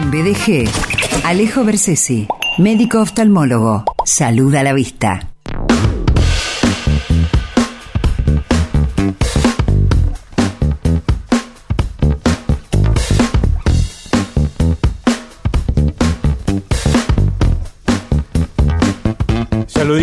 En BDG, Alejo Bersesi, médico oftalmólogo. Salud a la vista.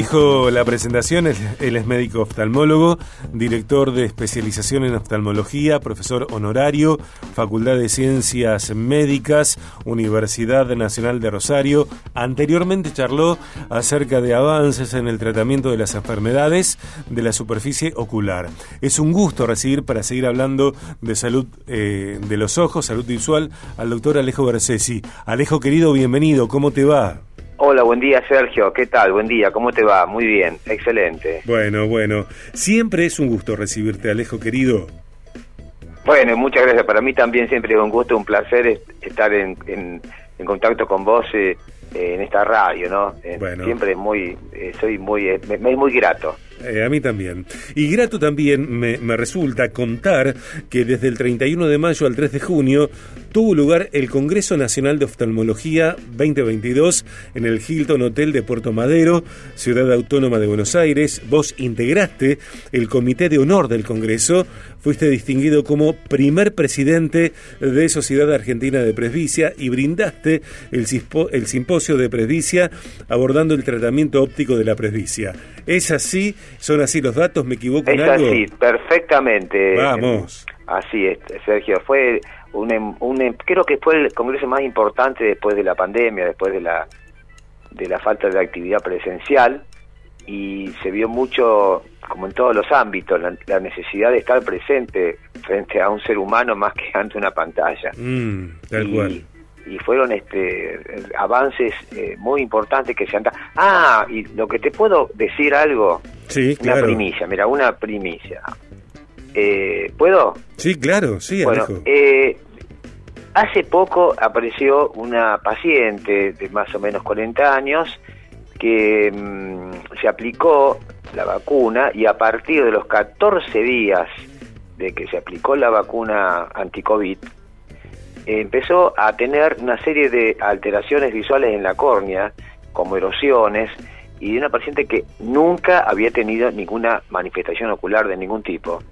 Dijo la presentación, él, es médico oftalmólogo, director de especialización en oftalmología, profesor honorario, Facultad de Ciencias Médicas, Universidad Nacional de Rosario. Anteriormente charló acerca de avances en el tratamiento de las enfermedades de la superficie ocular. Es un gusto recibir para seguir hablando de salud eh, de los ojos, salud visual, al doctor Alejo Bersesi. Alejo querido, bienvenido, ¿cómo te va? Hola, buen día Sergio, ¿qué tal? Buen día, ¿cómo te va? Muy bien, excelente. Bueno, bueno, siempre es un gusto recibirte, Alejo querido. Bueno, muchas gracias. Para mí también siempre es un gusto, un placer es- estar en, en- en contacto con vos eh, en esta radio, ¿no? Eh, Bueno. Siempre muy, eh, soy muy, eh, me, me es muy grato. Eh, a mí también. Y grato también me, resulta contar que desde el 31 de mayo al 3 de junio tuvo lugar el Congreso Nacional de Oftalmología 2022 en el Hilton Hotel de Puerto Madero, Ciudad Autónoma de Buenos Aires. Vos integraste el comité de honor del Congreso, fuiste distinguido como primer presidente de Sociedad Argentina de Presbicia y brindaste el, el simposio de presbicia abordando el tratamiento óptico de la presbicia. ¿Es así? ¿Son así los datos? ¿Me equivoco en Es algo? así, perfectamente. Vamos. Así es, Sergio. Fue un, em- un em- creo que fue el congreso más importante después de la pandemia, después de la de la falta de actividad presencial y se vio mucho, como en todos los ámbitos, la, la necesidad de estar presente frente a un ser humano más que ante una pantalla. Mm, tal y, cual. Y fueron este avances eh, muy importantes que se han dado. Ah, y lo que te puedo decir algo, Sí, una claro. primicia, mira, una primicia. Eh, ¿Puedo? Sí, claro, sí, Bueno, Alejo. eh, hace poco apareció una paciente de más o menos 40 años que mm, se aplicó la vacuna y a partir de los 14 días de que se aplicó la vacuna anti-COVID, empezó a tener una serie de alteraciones visuales en la córnea, como erosiones, y de una paciente que nunca había tenido ninguna manifestación ocular de ningún tipo.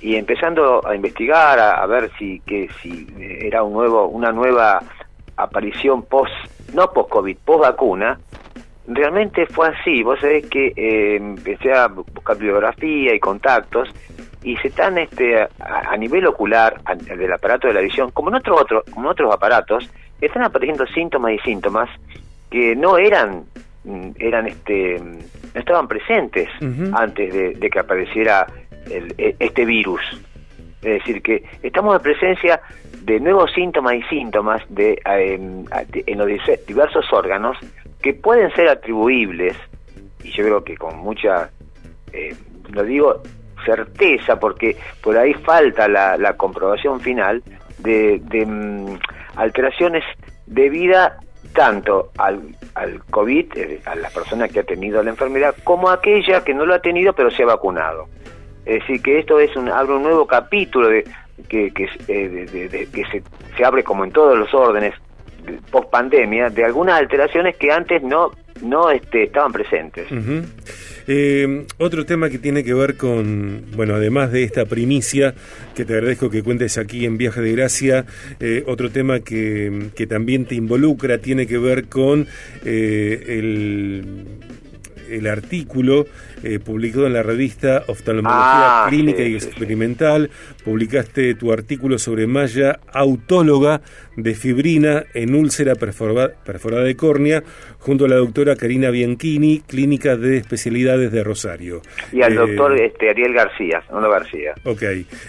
Y empezando a investigar a, ver si que si era un nuevo una nueva aparición post no post covid post vacuna realmente fue así. Vos sabés que eh, empecé a buscar bibliografía y contactos y se están este a, a nivel ocular a- del aparato de la visión como en otro otro como en otros aparatos están apareciendo síntomas y síntomas que no eran mm, eran este mm, no estaban presentes antes de, de que apareciera el- e- este virus. Es decir, que estamos en presencia de nuevos síntomas y síntomas de, de- en los diversos órganos que pueden ser atribuibles, y yo creo que con mucha, eh, lo digo, certeza, porque por ahí falta la, comprobación final de, de, mm, alteraciones debidas tanto al, al COVID, eh, a la persona que ha tenido la enfermedad, como a aquella que no lo ha tenido pero se ha vacunado. Es decir, que esto es un, abre un nuevo capítulo de, que, que, eh, de- que se, se abre como en todos los órdenes post pandemia de algunas alteraciones que antes no no este, estaban presentes. Ujú. Eh, otro tema que tiene que ver con, bueno, además de esta primicia, que te agradezco que cuentes aquí en Viaje de Gracia, eh, otro tema que, que también te involucra tiene que ver con eh, el, el artículo eh, publicado en la revista Oftalmología Ah, Clínica sí, y sí. Experimental. Publicaste tu artículo sobre malla autóloga de fibrina en úlcera perforada, perforada de córnea, junto a la doctora Karina Bianchini, Clínica de Especialidades de Rosario. Y al Eh, doctor este, Ariel García, García. Ok.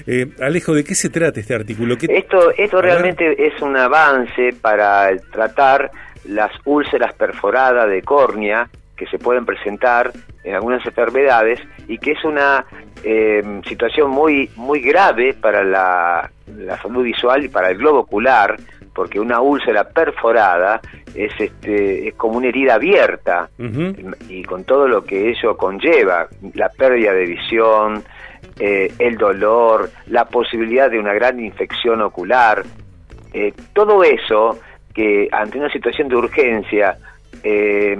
Eh, Alejo, ¿de qué se trata este artículo? ¿Qué- Esto, esto realmente es un avance para tratar las úlceras perforadas de córnea que se pueden presentar en algunas enfermedades y que es una eh, situación muy muy grave para la, la salud visual y para el globo ocular porque una úlcera perforada es este es como una herida abierta. Y con todo lo que ello conlleva, la pérdida de visión, eh, el dolor, la posibilidad de una gran infección ocular, eh, todo eso que ante una situación de urgencia eh,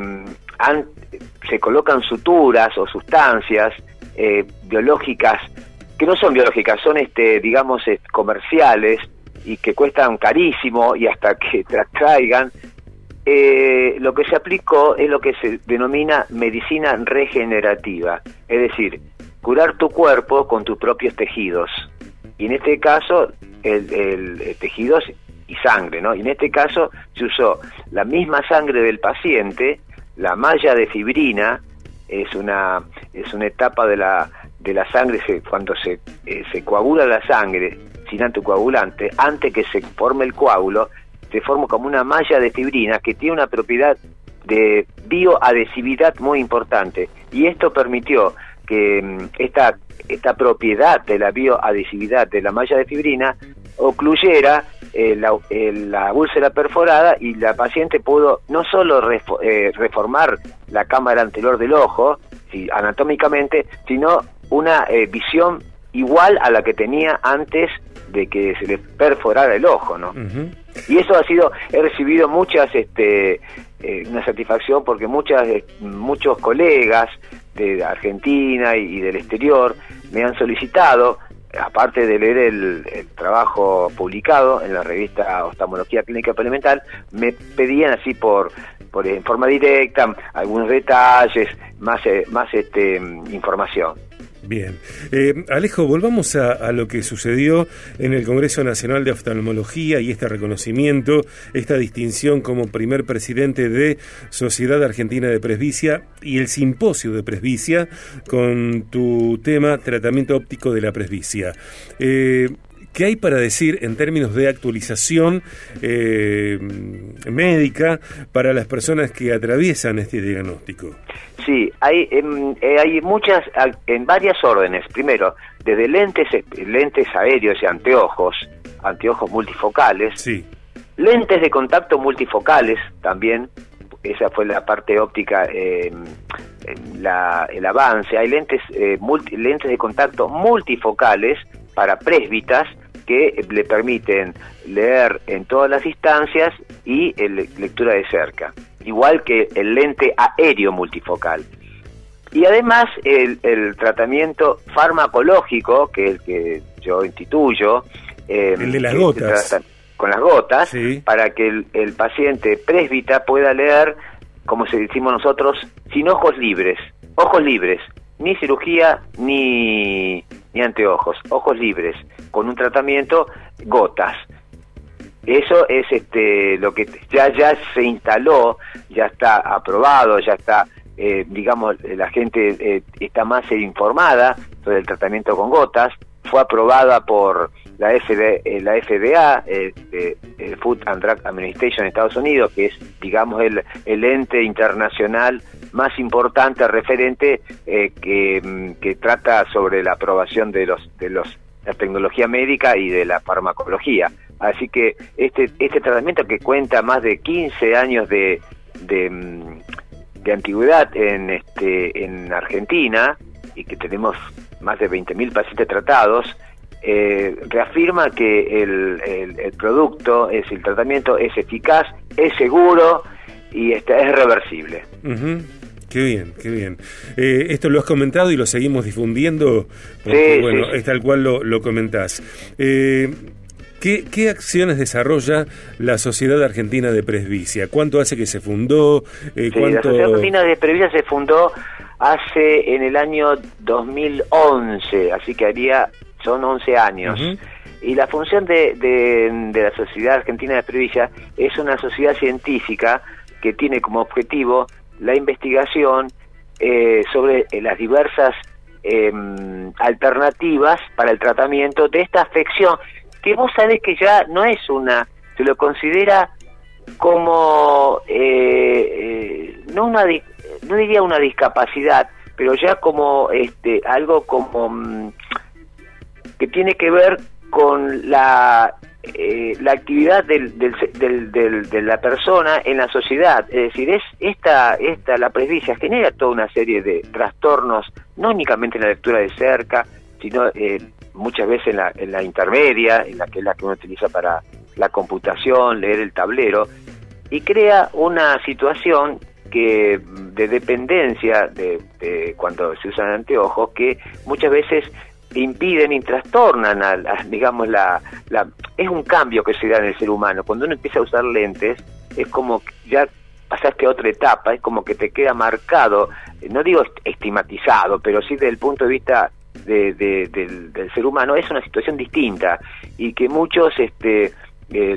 se colocan suturas o sustancias eh, biológicas que no son biológicas, son este, digamos, comerciales y que cuestan carísimo y hasta que traigan, eh, lo que se aplicó es lo que se denomina medicina regenerativa, es decir, curar tu cuerpo con tus propios tejidos. Y en este caso, el, tejidos y sangre, ¿no? Y en este caso se usó la misma sangre del paciente, la malla de fibrina, es una, es una etapa de la, de la sangre cuando se, eh, se coagula la sangre sin anticoagulante, antes que se forme el coágulo, se forma como una malla de fibrina que tiene una propiedad de bioadhesividad muy importante. Y esto permitió que mm, esta, esta propiedad de la bioadhesividad de la malla de fibrina ocluyera eh, la, eh, la, úlcera perforada y la paciente pudo no solo reformar la cámara anterior del ojo, anatómicamente, sino una visión igual a la que tenía antes de que se le perforara el ojo, ¿no? Y eso ha sido, he recibido muchas, este, eh, una satisfacción porque muchas, eh, muchos colegas de Argentina y, del exterior me han solicitado, aparte de leer el, trabajo publicado en la revista Oftalmología Clínica Experimental, me pedían así por, por en forma directa algunos detalles, más, eh, más este, información. Bien. Eh, Alejo, volvamos a, lo que sucedió en el Congreso Nacional de Oftalmología y este reconocimiento, esta distinción como primer presidente de Sociedad Argentina de Presbicia y el simposio de presbicia con tu tema tratamiento óptico de la presbicia. Eh, ¿Qué hay para decir en términos de actualización eh, médica para las personas que atraviesan este diagnóstico? Sí, hay, em, eh, hay muchas, en varias órdenes. Primero, desde lentes, lentes aéreos y anteojos, anteojos multifocales, sí. lentes de contacto multifocales también, esa fue la parte óptica, eh, la, el avance. Hay lentes, eh, lentes de contacto multifocales para presbitas que le permiten leer en todas las distancias y lectura de cerca, igual que el lente aéreo multifocal. Y además el, tratamiento farmacológico, que es el que yo instituyo, em, el de las gotas. Con las gotas, para que el, paciente presbita pueda leer, como se decimos nosotros, sin ojos libres, ojos libres, ni cirugía ni, ni anteojos, ojos libres, con un tratamiento gotas. Eso es este lo que ya ya se instaló, ya está aprobado, ya está eh, digamos la gente eh, está más informada sobre el tratamiento con gotas. Fue aprobada por la, FD, eh, la FDA, el Food and Drug Administration de Estados Unidos, que es digamos el, el ente internacional más importante referente que, mm, que trata sobre la aprobación de los de los la tecnología médica y de la farmacología. Así que este, este tratamiento que cuenta más de 15 años de, de, mm, de antigüedad en, este, en Argentina y que tenemos más de 20.000 pacientes tratados, eh, reafirma que el, el, producto, es el tratamiento es eficaz, es seguro y este, es reversible. Qué bien, qué bien. Eh, esto lo has comentado y lo seguimos difundiendo, porque bueno, es tal cual lo, lo comentás. Eh, ¿qué, acciones desarrolla la Sociedad Argentina de Presbicia? ¿Cuánto hace que se fundó? Eh, La Sociedad Argentina de Presbicia se fundó hace en el año 2011, así que haría, son 11 años. Y la función de, de, de la Sociedad Argentina de Presbicia es una sociedad científica que tiene como objetivo la investigación eh, sobre eh, las diversas em, alternativas para el tratamiento de esta afección, que vos sabés que ya no es una, se lo considera como, eh, no, una, no diría una discapacidad, pero ya como este, algo como mm, que tiene que ver con la eh, la actividad del, del, de la persona en la sociedad. Es decir, es esta, esta, la presbicia genera toda una serie de trastornos, no únicamente en la lectura de cerca, sino eh, muchas veces en la, en la intermedia, en la que es la que uno utiliza para, la computación, leer el tablero, y crea una situación que de dependencia de, cuando se usan anteojos que muchas veces impiden y trastornan a, digamos la, la es un cambio que se da en el ser humano. Cuando uno empieza a usar lentes es como ya pasaste otra etapa es como que te queda marcado no digo estigmatizado pero sí desde el punto de vista de, del, del, ser humano es una situación distinta y que muchos este eh,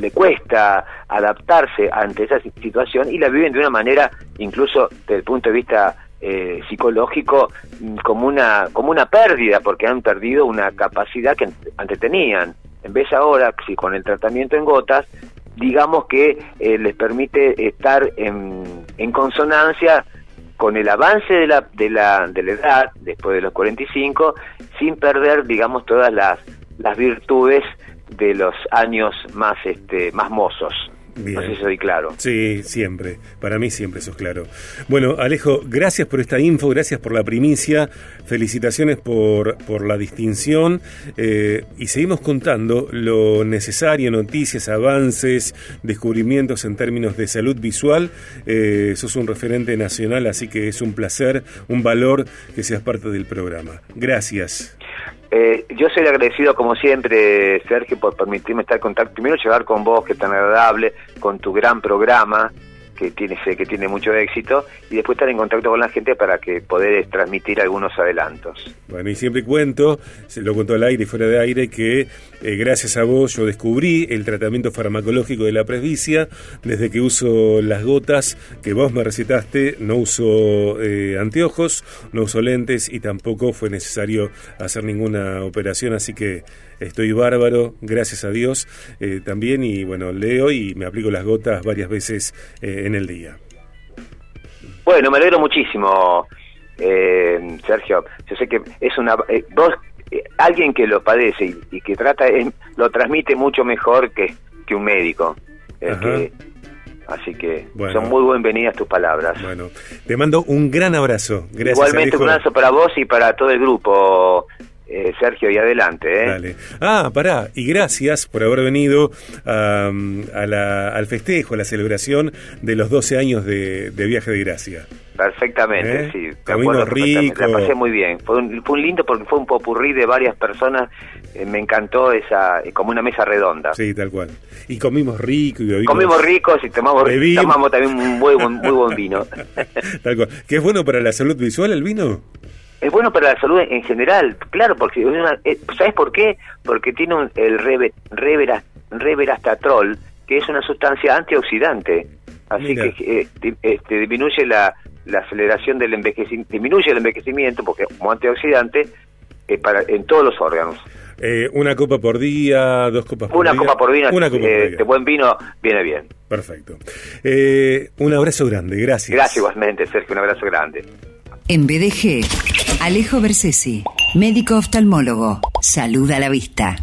le, cuesta adaptarse ante esa situación y la viven de una manera, incluso desde el punto de vista eh, psicológico, mm, como una, como una pérdida, porque han perdido una capacidad que antes tenían. En vez ahora, si con el tratamiento en gotas, digamos que eh, les permite estar en, en consonancia con el avance de la, de, la, de la edad, después de los 45, sin perder, digamos, todas las, las virtudes de los años más este más mozos. No sé si soy claro. Sí, siempre. Para mí siempre eso es claro. Bueno, Alejo, gracias por esta info, gracias por la primicia, felicitaciones por, por la distinción eh, y seguimos contando lo necesario, noticias, avances, descubrimientos en términos de salud visual. Eh, sos un referente nacional, así que es un placer, un valor que seas parte del programa. Gracias. Eh, yo soy agradecido como siempre, Sergio, por permitirme estar en contacto. Primero llegar con vos, que es tan agradable, con tu gran programa, que tiene que tiene mucho éxito y después estar en contacto con la gente para que poder transmitir algunos adelantos. Bueno, y siempre cuento, se lo cuento al aire y fuera de aire, que eh, gracias a vos yo descubrí el tratamiento farmacológico de la presbicia, desde que uso las gotas que vos me recetaste, no uso eh, anteojos, no uso lentes y tampoco fue necesario hacer ninguna operación, así que estoy bárbaro, gracias a Dios eh, también y bueno, leo y me aplico las gotas varias veces en el día. Bueno, me alegro muchísimo, eh, Sergio. Yo sé que es una... Eh, vos, eh, alguien que lo padece y, que trata, lo transmite mucho mejor que, que un médico. así que son muy bienvenidas tus palabras. Bueno, te mando un gran abrazo. Gracias, Igualmente un abrazo para vos y para todo el grupo, eh, Sergio, y adelante. ¿eh? Ah, pará, y gracias por haber venido a al festejo, a la celebración de los 12 años de, Viaje de Gracia. Perfectamente, ¿Eh? sí. Camino rico. La pasé muy bien. Fue un, fue lindo porque fue un popurrí de varias personas. Eh, me encantó esa, como una mesa redonda. Sí, tal cual. Y comimos rico. Y comimos ricos y tomamos, tomamos también un muy, muy buen vino. tal cual. ¿Qué es bueno para la salud visual el vino? Es bueno para la salud en general, claro, porque eh, ¿sabes por qué? Porque tiene un, el reverastatrol, que es una sustancia antioxidante, así que eh, este, disminuye la, la aceleración del envejecimiento, disminuye el envejecimiento, porque como antioxidante, eh, para, en todos los órganos. una copa por día, dos copas por una día. Copa por día una copa por día. De buen vino viene bien. Perfecto. un abrazo grande, gracias. Gracias igualmente, Sergio, un abrazo grande. En BDG, Alejo Bersesi, médico oftalmólogo. Salud a la vista.